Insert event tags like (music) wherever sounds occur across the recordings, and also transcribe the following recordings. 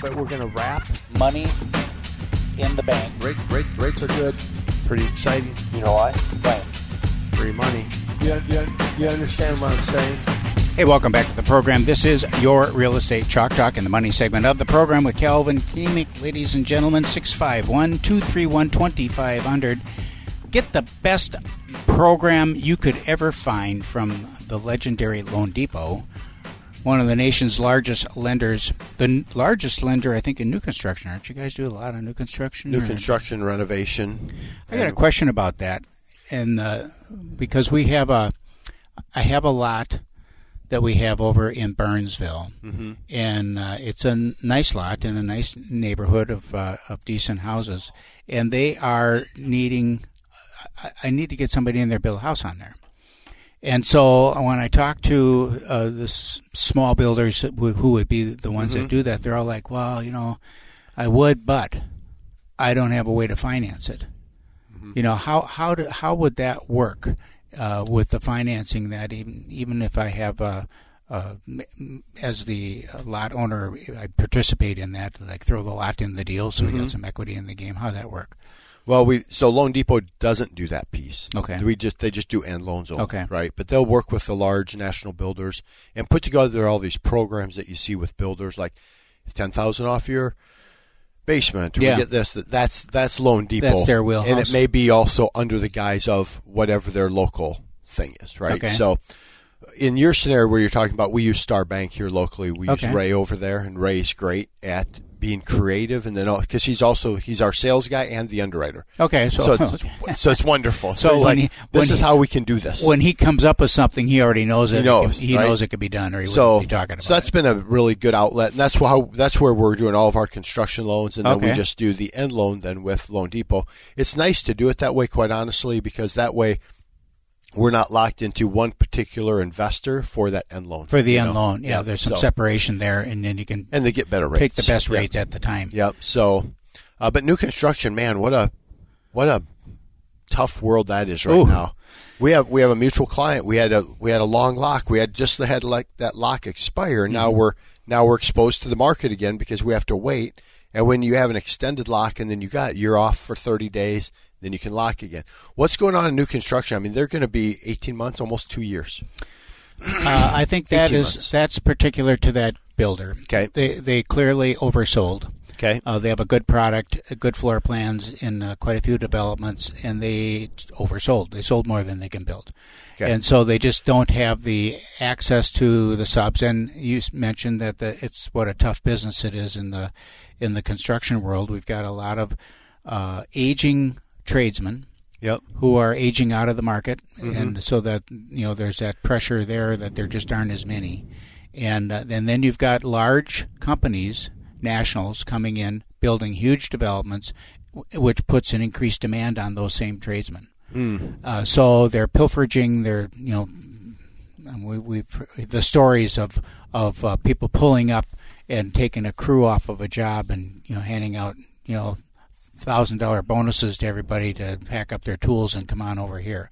But we're going to wrap money in the bank. Rate, rate, rates are good. Pretty exciting. You know why? Right. Free money. You, you, you understand what I'm saying? Hey, welcome back to the program. This is your Real Estate Chalk Talk in the money segment of the program with Calvin Keemick. Ladies and gentlemen, 651 231 2500. Get the best program you could ever find from the legendary Loan Depot, one of the nation's largest lenders, the n- largest lender, I think, in new construction. Aren't you guys do a lot of new construction? New or- construction, renovation. I got a question about that, and uh, because we have a, I have a lot that we have over in Burnsville, Mm-hmm. and uh, it's a n- nice lot in a nice neighborhood of uh, of decent houses, and they are needing. I, I need to get somebody in there build a house on there. And so when I talk to uh, the s- small builders who would be the ones Mm-hmm. that do that, they're all like, "Well, you know, I would, but I don't have a way to finance it." Mm-hmm. You know how how do, how would that work uh, with the financing that even even if I have a, uh, as the lot owner, I participate in that, like throw the lot in the deal, so we Mm-hmm. some equity in the game. How that work? Well, we so Loan Depot doesn't do that piece. Okay. We just they just do end loans only. Okay. Right. But they'll work with the large national builders and put together all these programs that you see with builders, like ten thousand off your basement. Yeah. We get this. That that's that's Loan Depot. That's their And it may be also under the guise of whatever their local thing is. Right. Okay. So. In your scenario where you're talking about, we use Star Bank here locally. We Okay. use Ray over there, and Ray's great at being creative, and then because he's also he's our sales guy and the underwriter. Okay, so, So, it's, (laughs) okay. so it's wonderful. So So, like, he- this is he- how we can do this. when he comes up with something, he already knows it. He knows, He, right? knows it could be done, or he so, wouldn't be talking about it. so that's it. been a really good outlet, and that's how that's where we're doing all of our construction loans, and then Okay. we just do the end loan then with Loan Depot. It's nice to do it that way, quite honestly, because that way we're not locked into one particular investor for that end loan for the end know? loan. Yeah, there's some so- separation there, and then you can and they get better rates. pick the best Yeah. rate at the time. Yep. So, uh, but new construction, man, what a what a tough world that is right Ooh. now. We have we have a mutual client. We had a we had a long lock. We had just had like that lock expire. Mm-hmm. Now we're now we're exposed to the market again because we have to wait. And when you have an extended lock and then you got you're off for 30 days, then you can lock again. What's going on in new construction? I mean, they're going to be 18 months, almost two years. Uh, I think that 18 is months. that's particular to that builder. Okay. They they clearly oversold. Okay. Uh, they have a good product, good floor plans in uh, quite a few developments, and they oversold. They sold more than they can build, Okay. and so they just don't have the access to the subs. And you mentioned that the, it's what a tough business it is in the in the construction world. We've got a lot of uh, aging tradesmen Yep. who are aging out of the market, and so that you know there's that pressure there that there just aren't as many, and uh, and then you've got large companies, nationals coming in, building huge developments, w- which puts an increased demand on those same tradesmen. Uh, so they're pilfering, they're you know, and we, we've the stories of of uh, people pulling up and taking a crew off of a job and you know handing out you know thousand dollar bonuses to everybody to pack up their tools and come on over here.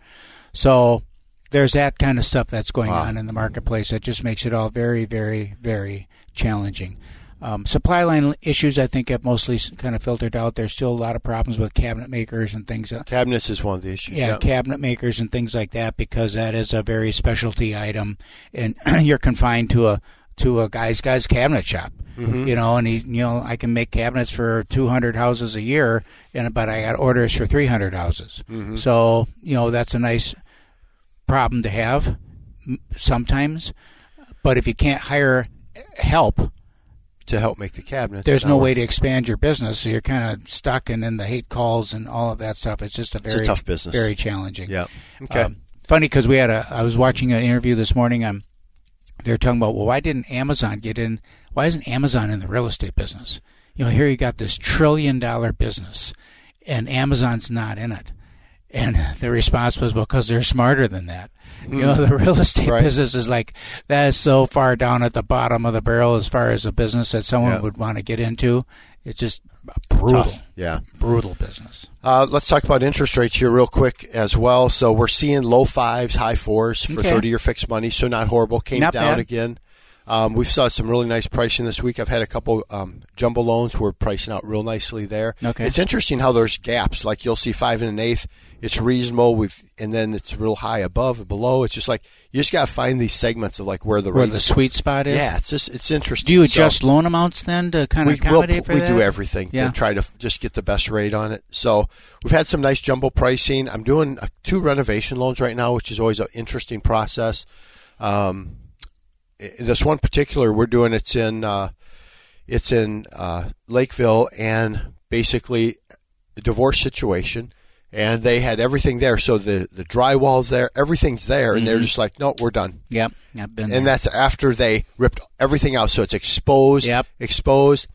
So there's that kind of stuff that's going on in the marketplace that just makes it all very, very, very challenging. Um, supply line issues, I think, have mostly kind of filtered out. There's still a lot of problems with cabinet makers and things. uh, Cabinets is one of the issues. yeah, Yep. cabinet makers and things like that because that is a very specialty item, and (clears throat) you're confined to a to a guy's guy's cabinet shop. Mm-hmm. You know, and he, you know, I can make cabinets for 200 houses a year, and but I got orders for 300 houses. Mm-hmm. So you know, that's a nice problem to have sometimes. But if you can't hire help, to help make the cabinet. there's no way to expand your business, so you're kind of stuck, and then the hate calls and all of that stuff. It's just a a very tough business. very challenging. Yeah. Okay. Um, funny because we had a. I was watching an interview this morning. Um, they were talking about well, why didn't Amazon get in? Why isn't Amazon in the real estate business? You know, here you got this trillion dollar business, and Amazon's not in it. And (laughs) the response was, because they're smarter than that. You know, the real (laughs) estate Right. business is like that is so far down at the bottom of the barrel as far as a business that someone Yeah. would want to get into. It's just brutal, Tough. Yeah. brutal business. Uh, let's talk about interest rates here real quick as well. So we're seeing low fives, high fours for Okay. 30 year fixed money. So not horrible. Came Not down bad. again. Um, we've saw some really nice pricing this week. I've had a couple um, jumbo loans who are pricing out real nicely there. Okay. It's interesting how there's gaps. Like you'll see five and an eighth. It's reasonable with, and then it's real high above and below. It's just like you just got to find these segments of like where the Where the sweet spot is. Yeah, it's just it's interesting. Do you So- adjust loan amounts then to kind of we, we'll- for we that? do everything Yeah. to try to just get the best rate on it. So we've had some nice jumbo pricing. I'm doing uh, two renovation loans right now, which is always an interesting process. Um, this one particular we're doing it's in uh, it's in uh, Lakeville, and basically a divorce situation. And they had everything there, so the the drywall's there, everything's there, and they're just like, "No, we're done." Yep, I've been. and there. that's after they ripped everything out, so it's exposed, Yep. exposed.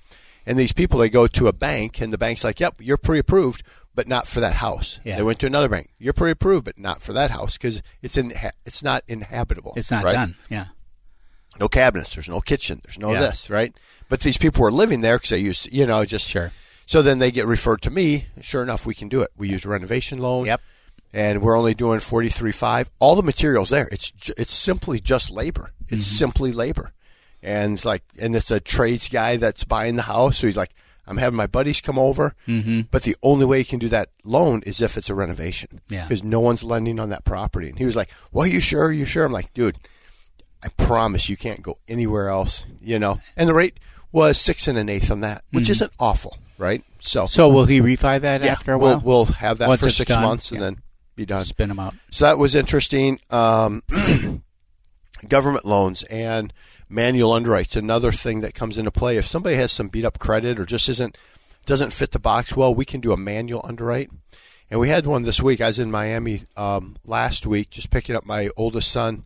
And these people, they go to a bank, and the bank's like, "Yep, you're pre-approved, but not for that house." Yeah. They went to another bank, "You're pre-approved, but not for that house because it's in it's not inhabitable. it's not right? done. Yeah. No cabinets. There's no kitchen. There's no Yeah. this, right? But these people were living there because they used, you know, just Sure. So then they get referred to me. Sure enough, we can do it. We use a renovation loan. Yep. And we're only doing forty three five. All the materials there. It's it's simply just labor. It's Mm-hmm. simply labor, and it's like and it's a trades guy that's buying the house. So he's like, I'm having my buddies come over, mm-hmm. but the only way you can do that loan is if it's a renovation. Yeah. Because no one's lending on that property. And he was like, Well, you sure? You sure? I'm like, dude. I promise you can't go anywhere else, you know. And the rate was six and an eighth on that, which isn't awful, right? So, Mm-hmm. So will he refi that yeah, after a we'll, we'll have that Once for six done, months and yeah. then be done. spin them out. So that was interesting. Um, (clears throat) government loans and manual underwrites another thing that comes into play. If somebody has some beat up credit or just isn't doesn't fit the box well, we can do a manual underwrite. And we had one this week. I was in Miami um, last week, just picking up my oldest son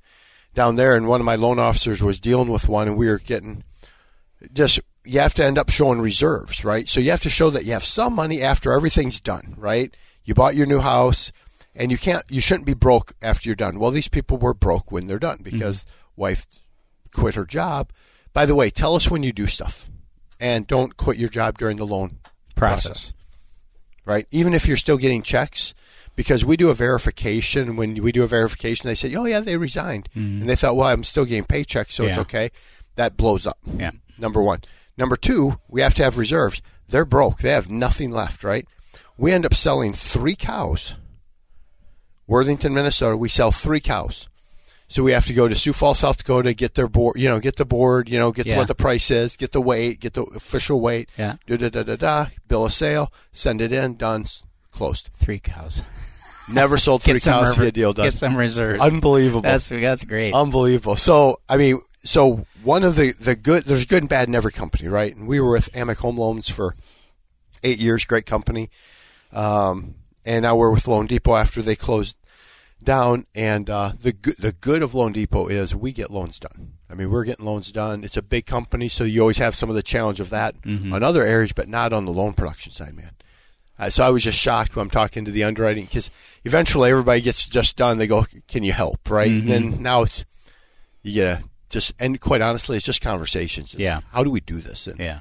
down there, and one of my loan officers was dealing with one, and we were getting just you have to end up showing reserves, right? So you have to show that you have some money after everything's done, right? You bought your new house and you can't you shouldn't be broke after you're done. Well, these people were broke when they're done because mm-hmm. wife quit her job. By the way, tell us when you do stuff. And don't quit your job during the loan Process. right? Even if you're still getting checks, because we do a verification. When we do a verification, they say, "Oh yeah, they resigned," mm-hmm. and they thought, "Well, I'm still getting paychecks, so it's okay." That blows up. Yeah. Number one. Number two, we have to have reserves. They're broke. They have nothing left, right? We end up selling three cows. Worthington, Minnesota, we sell three cows. So we have to go to Sioux Falls, South Dakota, get their board, you know, get the board, you know, get Yeah. what the price is, get the weight, get the official weight, Yeah. da da da da da, bill of sale, send it in, done, closed. Three cows. (laughs) Never sold three cows, see a deal done. Get some reserves. Unbelievable. That's that's great. Unbelievable. So, I mean, so one of the, the good, there's good and bad in every company, right? And we were with Amic Home Loans for eight years, great company. Um, and now we're with Loan Depot after they closed down. And uh, the, good, the good of Loan Depot is we get loans done. I mean, we're getting loans done. It's a big company, so you always have some of the challenge of that on other areas, but not on the loan production side, man. Uh, so I was just shocked when I'm talking to the underwriting because eventually everybody gets just done. They go, "Can you help?" Right? And then now it's you get a just and quite honestly, it's just conversations. Yeah. How do we do this? And, yeah.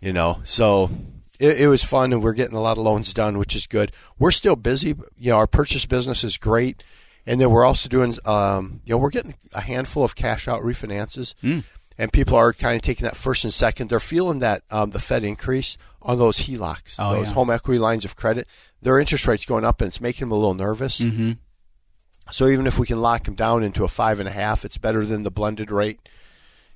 You know, so it, it was fun, and we're getting a lot of loans done, which is good. We're still busy. You know, our purchase business is great, and then we're also doing. Um, you know, we're getting a handful of cash out refinances. And people are kind of taking that first and second. They're feeling that um, the Fed increase on those HELOCs, Oh, those yeah. home equity lines of credit. Their interest rates going up, and it's making them a little nervous. Mm-hmm. So even if we can lock them down into a five and a half, it's better than the blended rate.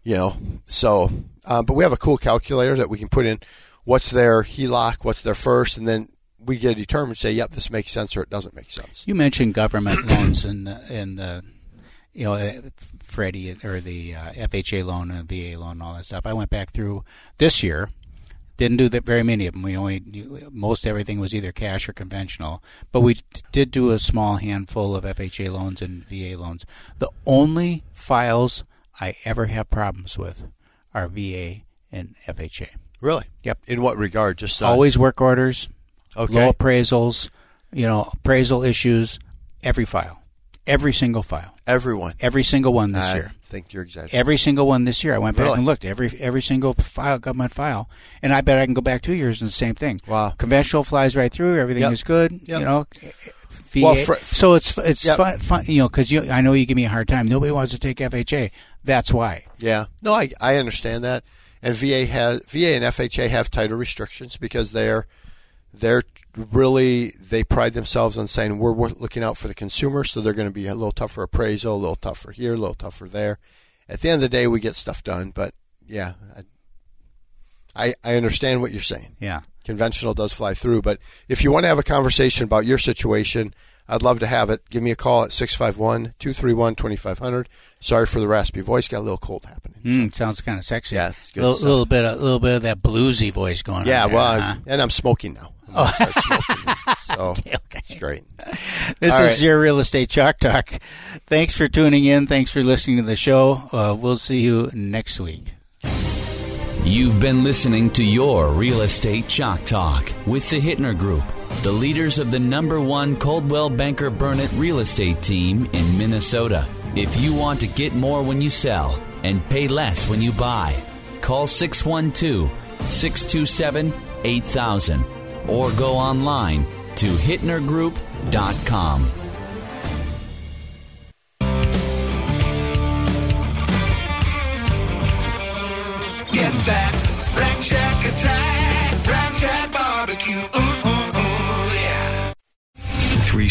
You know, so um, but we have a cool calculator that we can put in what's their HELOC, what's their first, and then we get to determine say, yep, this makes sense or it doesn't make sense. You mentioned government loans and and the you know uh, Freddie or the uh, FHA loan and VA loan and all that stuff. I went back through this year. Didn't do that very many of them. We only most everything was either cash or conventional, but we did do a small handful of FHA loans and VA loans. The only files I ever have problems with are VA and FHA. Really? Yep. In what regard? Just uh, Always work orders, Okay. low appraisals, you know, appraisal issues, every file, every single file, everyone. every single one this I year. I think you're exaggerating. Every single one this year. I went back Really? and looked every every single file, government file, and I bet I can go back two years and the same thing. Wow. Conventional flies right through. Everything Yep. is good. Yep. You know. VA. Well, fr- so it's it's Yep. fun, fun, you know, because you I know you give me a hard time. Nobody wants to take FHA. That's why. Yeah, no, I I understand that, and VA has VA and FHA have tighter restrictions because they're they're really they pride themselves on saying we're looking out for the consumer, so they're going to be a little tougher appraisal, a little tougher here, a little tougher there. At the end of the day, we get stuff done, but yeah, I I, I understand what you're saying. Yeah. Conventional does fly through, but if you want to have a conversation about your situation, I'd love to have it. Give me a call at 651 231 2500. Sorry for the raspy voice, got a little cold happening. Mm, sounds kind of sexy. Yeah, it's good little, little bit, a little bit of that bluesy voice going Yeah, on. there, well, huh? I'm- and I'm smoking now. (laughs) I'm gonna smoking now. so (laughs) it's great. This All is right. your real estate chalk talk. Thanks for tuning in. Thanks for listening to the show. Uh, we'll see you next week. You've been listening to your Real Estate Chalk Talk with the Hittner Group, the leaders of the number one Coldwell Banker Burnett real estate team in Minnesota. If you want to get more when you sell and pay less when you buy, call 612 627 8000 or go online to hittnergroup.com.